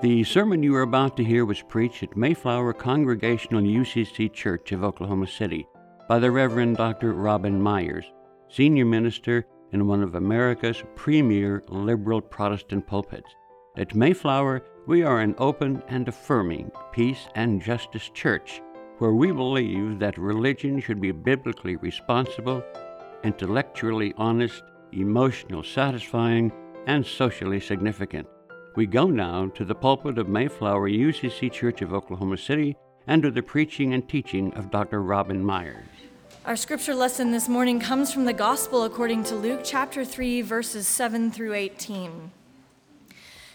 The sermon you are about to hear was preached at Mayflower Congregational UCC Church of Oklahoma City by the Reverend Dr. Robin Meyers, senior minister in one of America's premier liberal Protestant pulpits. At Mayflower, we are an open and affirming peace and justice church where we believe that religion should be biblically responsible, intellectually honest, emotionally satisfying, and socially significant. We go now to the pulpit of Mayflower UCC Church of Oklahoma City and to the preaching and teaching of Dr. Robin Meyers. Our scripture lesson this morning comes from the Gospel according to Luke chapter 3, verses 7 through 18.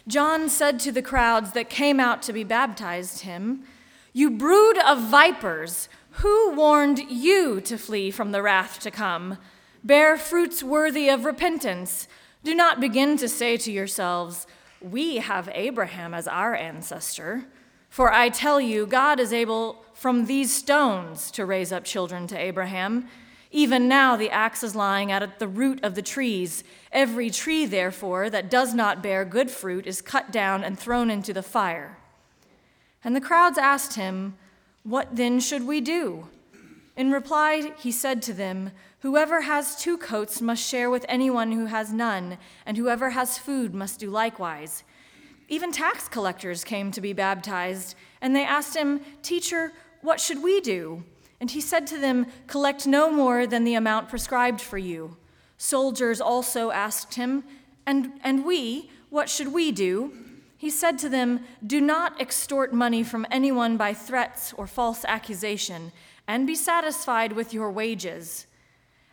John said to the crowds that came out to be baptized him, You brood of vipers, who warned you to flee from the wrath to come? Bear fruits worthy of repentance. Do not begin to say to yourselves, we have Abraham as our ancestor. For I tell you, God is able from these stones to raise up children to Abraham. Even now the axe is lying at the root of the trees. Every tree, therefore, that does not bear good fruit is cut down and thrown into the fire. And the crowds asked him, What then should we do? In reply, he said to them, Whoever has two coats must share with anyone who has none, and whoever has food must do likewise. Even tax collectors came to be baptized, and they asked him, Teacher, what should we do? And he said to them, Collect no more than the amount prescribed for you. Soldiers also asked him, And, and we, what should we do? He said to them, Do not extort money from anyone by threats or false accusation, and be satisfied with your wages.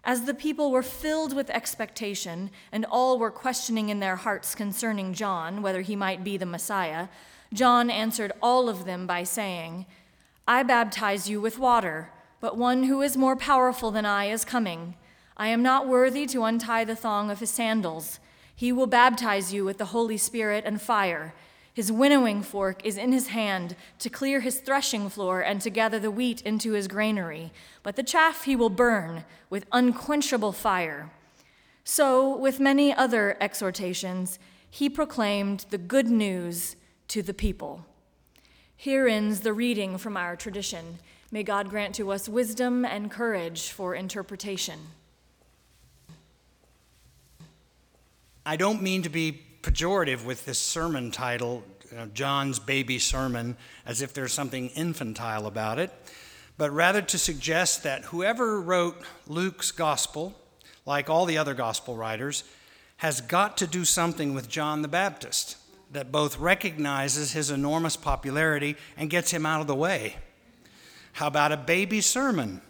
As the people were filled with expectation, and all were questioning in their hearts concerning John, whether he might be the Messiah, John answered all of them by saying, I baptize you with water, but one who is more powerful than I is coming. I am not worthy to untie the thong of his sandals. He will baptize you with the Holy Spirit and fire. His winnowing fork is in his hand to clear his threshing floor and to gather the wheat into his granary, but the chaff he will burn with unquenchable fire. So, with many other exhortations, he proclaimed the good news to the people. Here ends the reading from our tradition. May God grant to us wisdom and courage for interpretation. I don't mean to be pejorative with this sermon title, uh, John's Baby Sermon, as if there's something infantile about it, but rather to suggest that whoever wrote Luke's gospel, like all the other gospel writers, has got to do something with John the Baptist that both recognizes his enormous popularity and gets him out of the way. How about a baby sermon?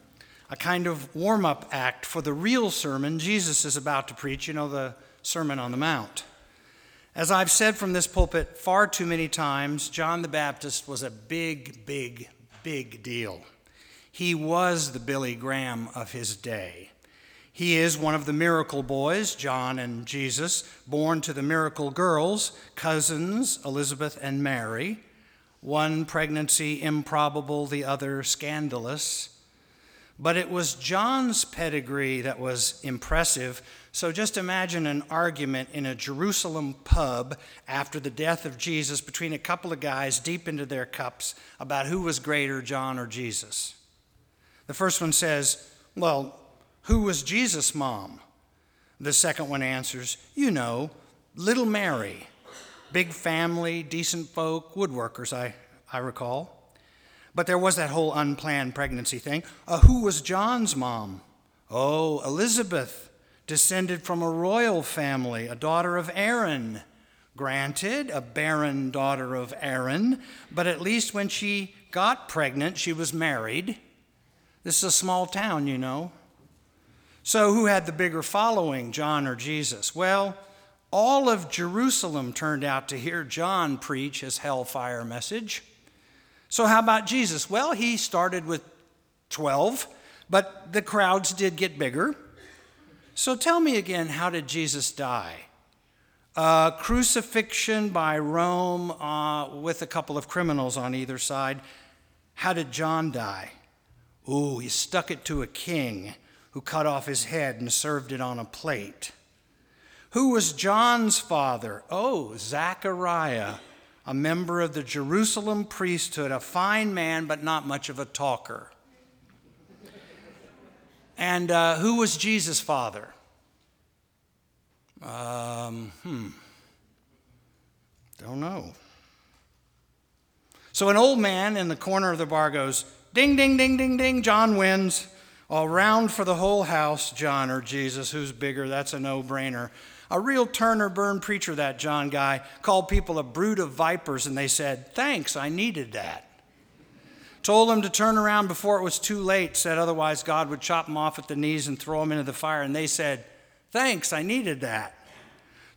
A kind of warm up act for the real sermon Jesus is about to preach, you know, the Sermon on the Mount. As I've said from this pulpit far too many times, John the Baptist was a big, big, big deal. He was the Billy Graham of his day. He is one of the miracle boys, John and Jesus, born to the miracle girls, cousins Elizabeth and Mary. One pregnancy improbable, the other scandalous. But it was John's pedigree that was impressive. So just imagine an argument in a Jerusalem pub after the death of Jesus between a couple of guys deep into their cups about who was greater, John or Jesus. The first one says, Well, who was Jesus' mom? The second one answers, You know, little Mary. Big family, decent folk, woodworkers, I, I recall. But there was that whole unplanned pregnancy thing. Uh, who was John's mom? Oh, Elizabeth, descended from a royal family, a daughter of Aaron. Granted, a barren daughter of Aaron, but at least when she got pregnant, she was married. This is a small town, you know. So, who had the bigger following, John or Jesus? Well, All of Jerusalem turned out to hear John preach his hellfire message. So, how about Jesus? Well, he started with 12, but the crowds did get bigger. So, tell me again, how did Jesus die? Uh, crucifixion by Rome uh, with a couple of criminals on either side. How did John die? Ooh, he stuck it to a king who cut off his head and served it on a plate. Who was John's father? Oh, Zachariah, a member of the Jerusalem priesthood, a fine man, but not much of a talker. And uh, who was Jesus' father? Um, hmm. Don't know. So an old man in the corner of the bar goes, Ding, ding, ding, ding, ding, John wins. All round for the whole house, John or Jesus, who's bigger? That's a no brainer. A real turn or burn preacher, that John guy, called people a brood of vipers, and they said, Thanks, I needed that. Told them to turn around before it was too late, said otherwise God would chop them off at the knees and throw them into the fire, and they said, Thanks, I needed that.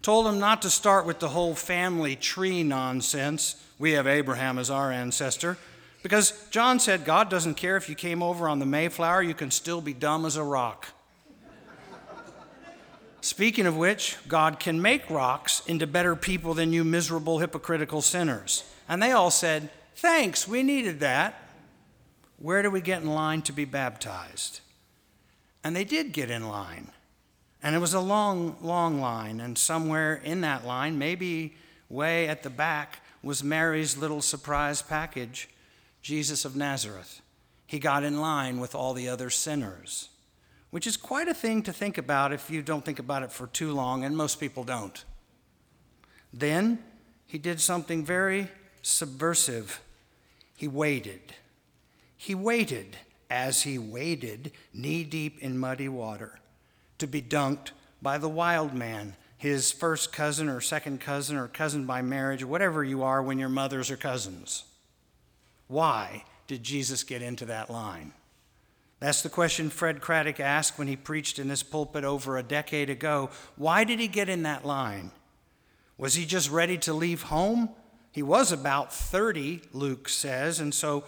Told them not to start with the whole family tree nonsense. We have Abraham as our ancestor. Because John said, God doesn't care if you came over on the Mayflower, you can still be dumb as a rock. Speaking of which, God can make rocks into better people than you miserable, hypocritical sinners. And they all said, Thanks, we needed that. Where do we get in line to be baptized? And they did get in line. And it was a long, long line. And somewhere in that line, maybe way at the back, was Mary's little surprise package Jesus of Nazareth. He got in line with all the other sinners, which is quite a thing to think about if you don't think about it for too long, and most people don't. Then he did something very subversive. He waited. He waited as he waded knee deep in muddy water to be dunked by the wild man, his first cousin or second cousin or cousin by marriage, whatever you are when your mothers are cousins. Why did Jesus get into that line? That's the question Fred Craddock asked when he preached in this pulpit over a decade ago. Why did he get in that line? Was he just ready to leave home? He was about 30, Luke says, and so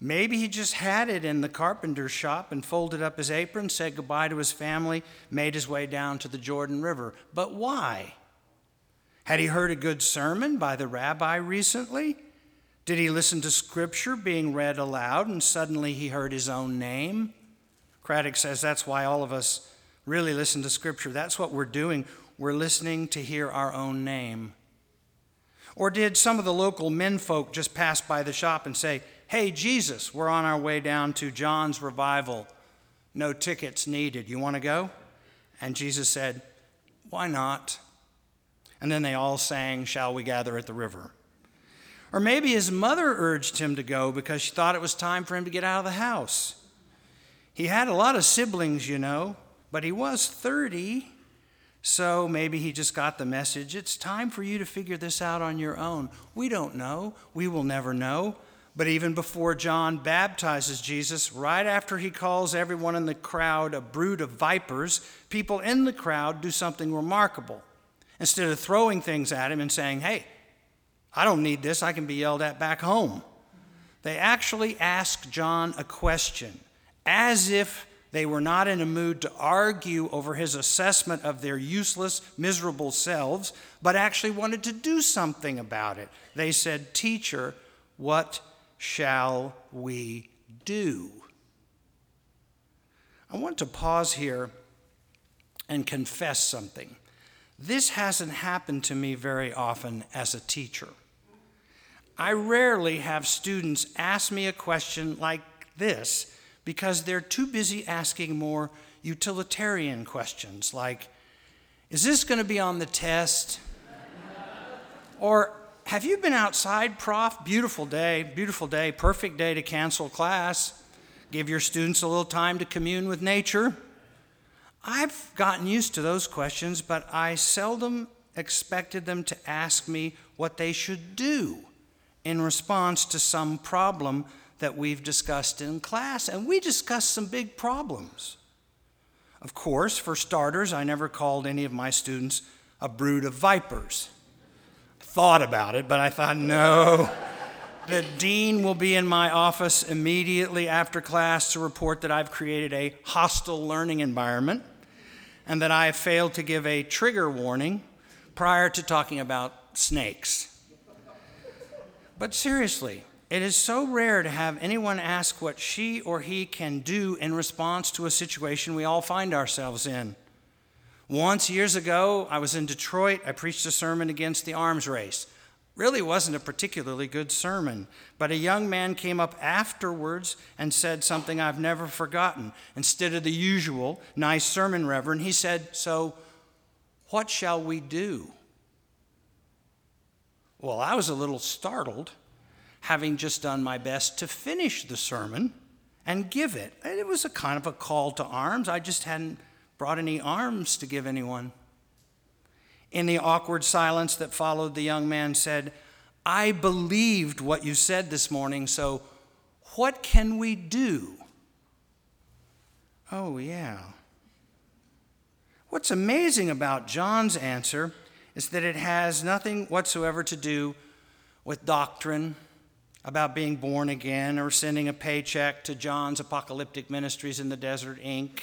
maybe he just had it in the carpenter's shop and folded up his apron, said goodbye to his family, made his way down to the Jordan River. But why? Had he heard a good sermon by the rabbi recently? Did he listen to scripture being read aloud and suddenly he heard his own name? Craddock says that's why all of us really listen to scripture. That's what we're doing. We're listening to hear our own name. Or did some of the local menfolk just pass by the shop and say, Hey, Jesus, we're on our way down to John's revival. No tickets needed. You want to go? And Jesus said, Why not? And then they all sang, Shall we gather at the river? Or maybe his mother urged him to go because she thought it was time for him to get out of the house. He had a lot of siblings, you know, but he was 30. So maybe he just got the message it's time for you to figure this out on your own. We don't know. We will never know. But even before John baptizes Jesus, right after he calls everyone in the crowd a brood of vipers, people in the crowd do something remarkable. Instead of throwing things at him and saying, hey, I don't need this, I can be yelled at back home. They actually asked John a question, as if they were not in a mood to argue over his assessment of their useless, miserable selves, but actually wanted to do something about it. They said, Teacher, what shall we do? I want to pause here and confess something. This hasn't happened to me very often as a teacher. I rarely have students ask me a question like this because they're too busy asking more utilitarian questions like, Is this going to be on the test? or, Have you been outside, prof? Beautiful day, beautiful day, perfect day to cancel class. Give your students a little time to commune with nature. I've gotten used to those questions, but I seldom expected them to ask me what they should do in response to some problem that we've discussed in class. And we discussed some big problems. Of course, for starters, I never called any of my students a brood of vipers. Thought about it, but I thought, no. the dean will be in my office immediately after class to report that I've created a hostile learning environment and that I have failed to give a trigger warning prior to talking about snakes. But seriously, it is so rare to have anyone ask what she or he can do in response to a situation we all find ourselves in. Once, years ago, I was in Detroit. I preached a sermon against the arms race. Really wasn't a particularly good sermon, but a young man came up afterwards and said something I've never forgotten. Instead of the usual nice sermon, Reverend, he said, So, what shall we do? Well, I was a little startled, having just done my best to finish the sermon and give it. It was a kind of a call to arms. I just hadn't brought any arms to give anyone. In the awkward silence that followed, the young man said, I believed what you said this morning, so what can we do? Oh, yeah. What's amazing about John's answer is that it has nothing whatsoever to do with doctrine about being born again or sending a paycheck to John's Apocalyptic Ministries in the Desert, Inc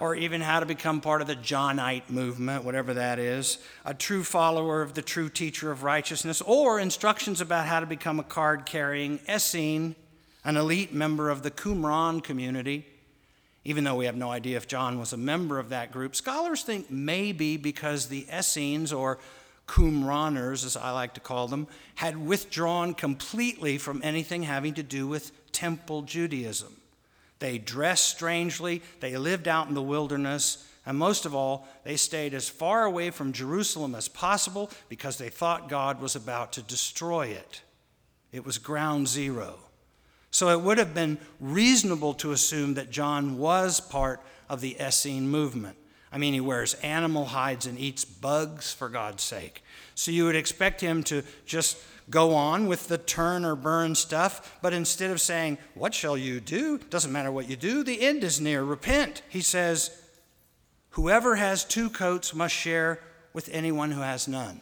or even how to become part of the Johnite movement, whatever that is, a true follower of the true teacher of righteousness, or instructions about how to become a card carrying Essene, an elite member of the Qumran community. Even though we have no idea if John was a member of that group, scholars think maybe because the Essenes, or Qumraners, as I like to call them, had withdrawn completely from anything having to do with temple Judaism. They dressed strangely, they lived out in the wilderness, and most of all, they stayed as far away from Jerusalem as possible because they thought God was about to destroy it. It was ground zero. So it would have been reasonable to assume that John was part of the Essene movement. I mean, he wears animal hides and eats bugs for God's sake. So you would expect him to just go on with the turn or burn stuff, but instead of saying, What shall you do? Doesn't matter what you do, the end is near. Repent. He says, Whoever has two coats must share with anyone who has none.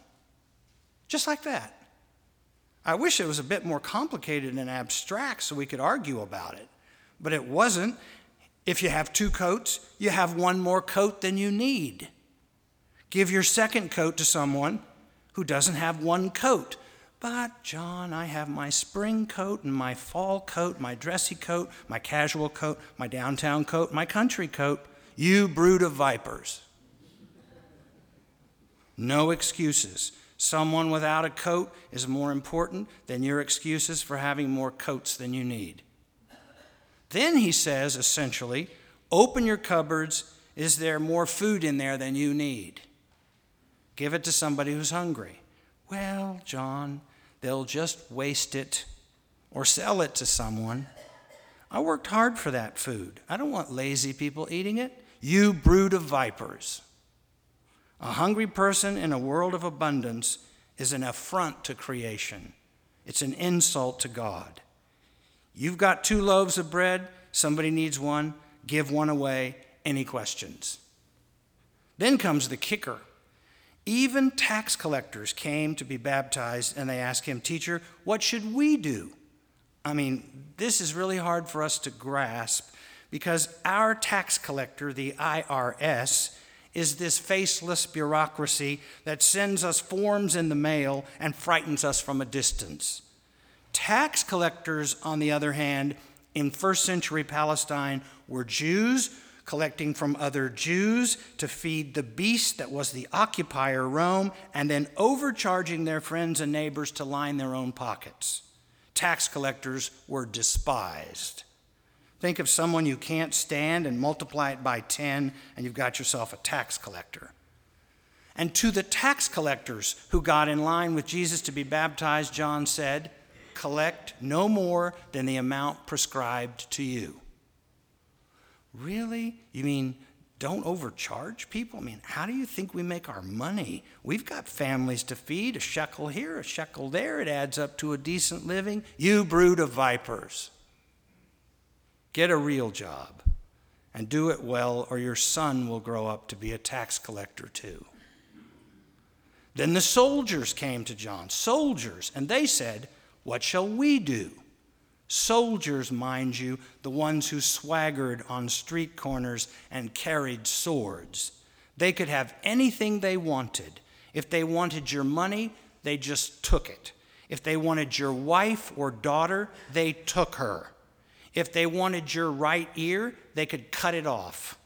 Just like that. I wish it was a bit more complicated and abstract so we could argue about it, but it wasn't. If you have two coats, you have one more coat than you need. Give your second coat to someone who doesn't have one coat. But, John, I have my spring coat and my fall coat, my dressy coat, my casual coat, my downtown coat, my country coat. You brood of vipers. No excuses. Someone without a coat is more important than your excuses for having more coats than you need. Then he says, essentially, open your cupboards. Is there more food in there than you need? Give it to somebody who's hungry. Well, John, they'll just waste it or sell it to someone. I worked hard for that food. I don't want lazy people eating it. You brood of vipers. A hungry person in a world of abundance is an affront to creation, it's an insult to God. You've got two loaves of bread, somebody needs one, give one away. Any questions? Then comes the kicker. Even tax collectors came to be baptized and they asked him, Teacher, what should we do? I mean, this is really hard for us to grasp because our tax collector, the IRS, is this faceless bureaucracy that sends us forms in the mail and frightens us from a distance. Tax collectors, on the other hand, in first century Palestine were Jews collecting from other Jews to feed the beast that was the occupier, Rome, and then overcharging their friends and neighbors to line their own pockets. Tax collectors were despised. Think of someone you can't stand and multiply it by 10, and you've got yourself a tax collector. And to the tax collectors who got in line with Jesus to be baptized, John said, Collect no more than the amount prescribed to you. Really? You mean don't overcharge people? I mean, how do you think we make our money? We've got families to feed, a shekel here, a shekel there. It adds up to a decent living. You brood of vipers. Get a real job and do it well, or your son will grow up to be a tax collector too. Then the soldiers came to John, soldiers, and they said, What shall we do? Soldiers, mind you, the ones who swaggered on street corners and carried swords. They could have anything they wanted. If they wanted your money, they just took it. If they wanted your wife or daughter, they took her. If they wanted your right ear, they could cut it off.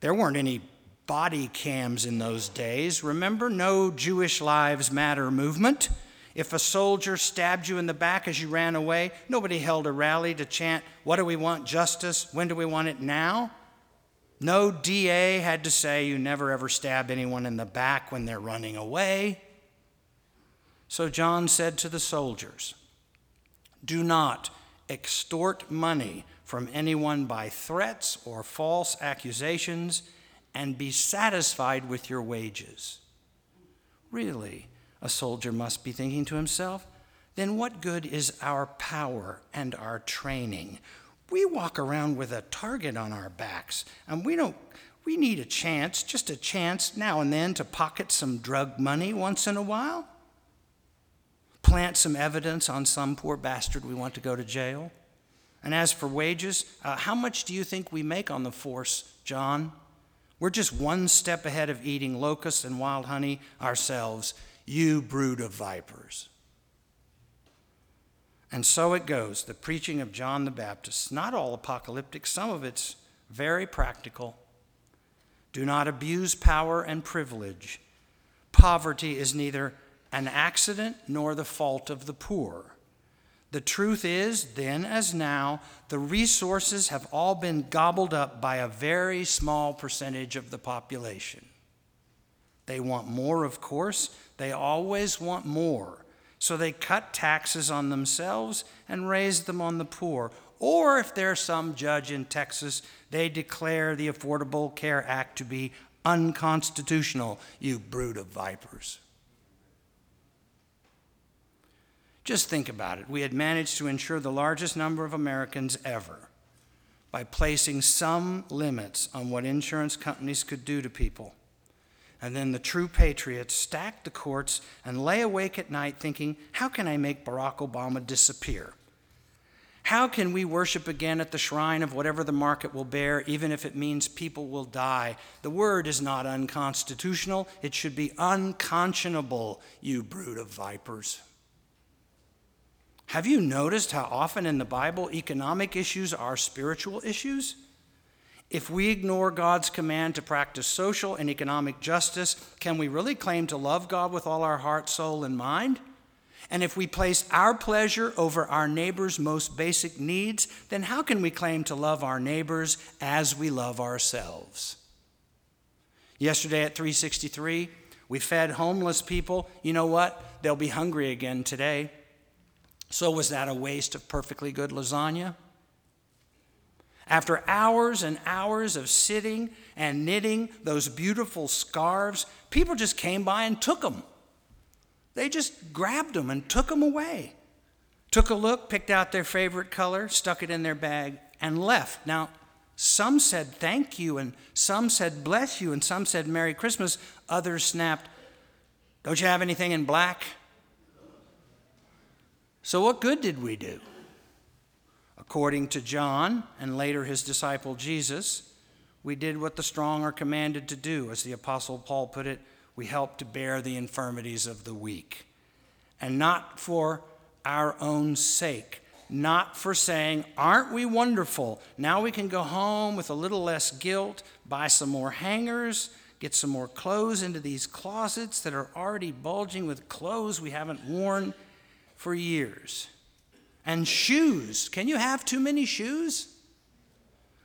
There weren't any body cams in those days. Remember, no Jewish Lives Matter movement. If a soldier stabbed you in the back as you ran away, nobody held a rally to chant, What do we want? Justice. When do we want it now? No DA had to say, You never ever stab anyone in the back when they're running away. So John said to the soldiers, Do not extort money from anyone by threats or false accusations, and be satisfied with your wages. Really? a soldier must be thinking to himself, then what good is our power and our training? We walk around with a target on our backs, and we don't we need a chance, just a chance now and then to pocket some drug money once in a while. Plant some evidence on some poor bastard we want to go to jail. And as for wages, uh, how much do you think we make on the force, John? We're just one step ahead of eating locusts and wild honey ourselves you brood of vipers. And so it goes the preaching of John the Baptist, not all apocalyptic, some of it's very practical. Do not abuse power and privilege. Poverty is neither an accident nor the fault of the poor. The truth is, then as now, the resources have all been gobbled up by a very small percentage of the population. They want more, of course. They always want more. So they cut taxes on themselves and raise them on the poor. Or if there's some judge in Texas, they declare the Affordable Care Act to be unconstitutional, you brood of vipers. Just think about it. We had managed to insure the largest number of Americans ever by placing some limits on what insurance companies could do to people. And then the true patriots stacked the courts and lay awake at night thinking, how can I make Barack Obama disappear? How can we worship again at the shrine of whatever the market will bear, even if it means people will die? The word is not unconstitutional, it should be unconscionable, you brood of vipers. Have you noticed how often in the Bible economic issues are spiritual issues? If we ignore God's command to practice social and economic justice, can we really claim to love God with all our heart, soul, and mind? And if we place our pleasure over our neighbor's most basic needs, then how can we claim to love our neighbors as we love ourselves? Yesterday at 363, we fed homeless people. You know what? They'll be hungry again today. So, was that a waste of perfectly good lasagna? After hours and hours of sitting and knitting those beautiful scarves, people just came by and took them. They just grabbed them and took them away. Took a look, picked out their favorite color, stuck it in their bag, and left. Now, some said thank you, and some said bless you, and some said Merry Christmas. Others snapped, Don't you have anything in black? So, what good did we do? According to John and later his disciple Jesus, we did what the strong are commanded to do. As the Apostle Paul put it, we helped to bear the infirmities of the weak. And not for our own sake, not for saying, Aren't we wonderful? Now we can go home with a little less guilt, buy some more hangers, get some more clothes into these closets that are already bulging with clothes we haven't worn for years. And shoes. Can you have too many shoes?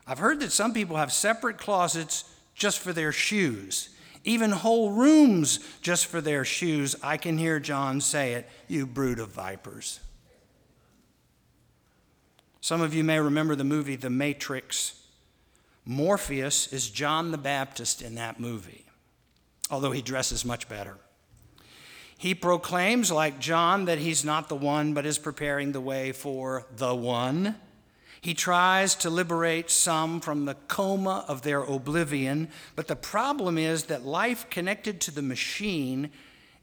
I've heard that some people have separate closets just for their shoes, even whole rooms just for their shoes. I can hear John say it, you brood of vipers. Some of you may remember the movie The Matrix. Morpheus is John the Baptist in that movie, although he dresses much better. He proclaims, like John, that he's not the one, but is preparing the way for the one. He tries to liberate some from the coma of their oblivion, but the problem is that life connected to the machine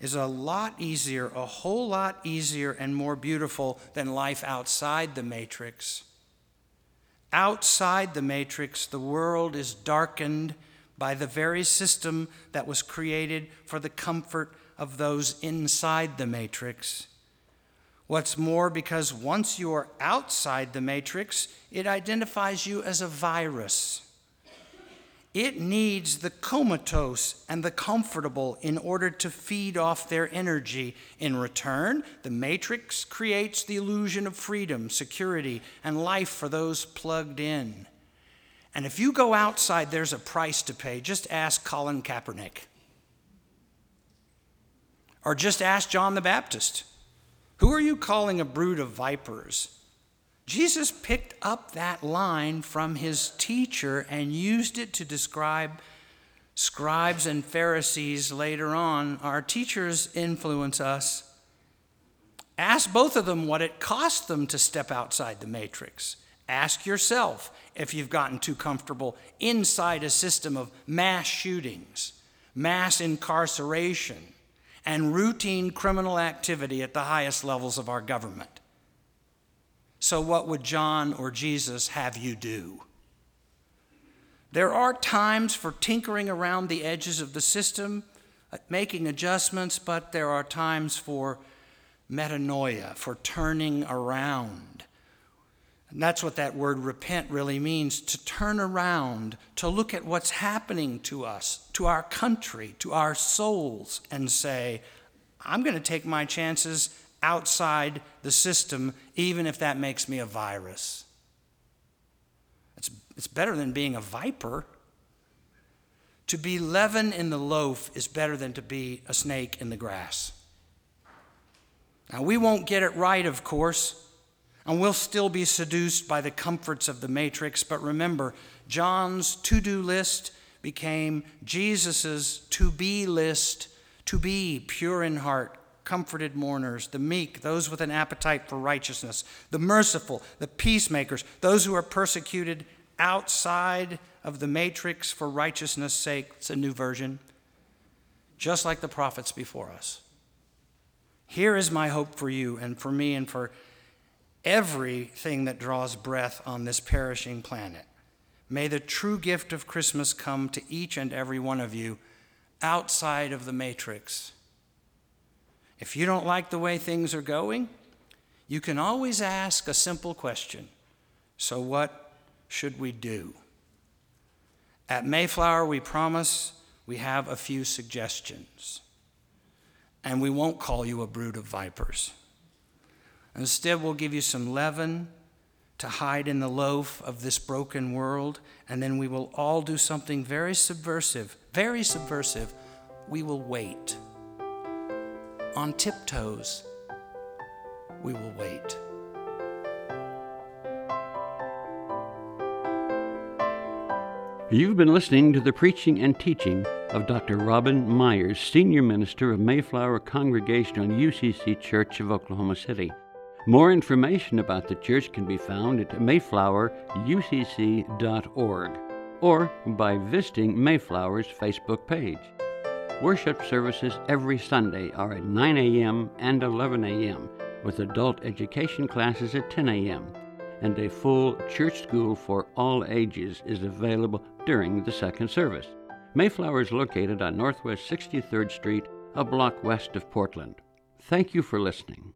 is a lot easier, a whole lot easier and more beautiful than life outside the matrix. Outside the matrix, the world is darkened by the very system that was created for the comfort of those inside the matrix. What's more, because once you are outside the matrix, it identifies you as a virus. It needs the comatose and the comfortable in order to feed off their energy. In return, the matrix creates the illusion of freedom, security, and life for those plugged in. And if you go outside, there's a price to pay. Just ask Colin Kaepernick. Or just ask John the Baptist. Who are you calling a brood of vipers? Jesus picked up that line from his teacher and used it to describe scribes and Pharisees later on. Our teachers influence us. Ask both of them what it cost them to step outside the matrix. Ask yourself if you've gotten too comfortable inside a system of mass shootings, mass incarceration, and routine criminal activity at the highest levels of our government. So, what would John or Jesus have you do? There are times for tinkering around the edges of the system, uh, making adjustments, but there are times for metanoia, for turning around. And that's what that word repent really means to turn around, to look at what's happening to us, to our country, to our souls, and say, I'm going to take my chances outside the system, even if that makes me a virus. It's, it's better than being a viper. To be leaven in the loaf is better than to be a snake in the grass. Now, we won't get it right, of course, and we'll still be seduced by the comforts of the matrix, but remember, John's to do list became Jesus' to be list to be pure in heart, comforted mourners, the meek, those with an appetite for righteousness, the merciful, the peacemakers, those who are persecuted outside of the matrix for righteousness' sake. It's a new version. Just like the prophets before us. Here is my hope for you and for me and for everything that draws breath on this perishing planet. May the true gift of Christmas come to each and every one of you outside of the matrix if you don't like the way things are going, you can always ask a simple question So, what should we do? At Mayflower, we promise we have a few suggestions. And we won't call you a brood of vipers. Instead, we'll give you some leaven to hide in the loaf of this broken world, and then we will all do something very subversive, very subversive. We will wait on tiptoes, we will wait. You've been listening to the preaching and teaching of Dr. Robin Meyers, Senior Minister of Mayflower Congregational UCC Church of Oklahoma City. More information about the church can be found at mayflowerucc.org or by visiting Mayflower's Facebook page. Worship services every Sunday are at 9 a.m. and 11 a.m., with adult education classes at 10 a.m., and a full church school for all ages is available during the second service. Mayflower is located on Northwest 63rd Street, a block west of Portland. Thank you for listening.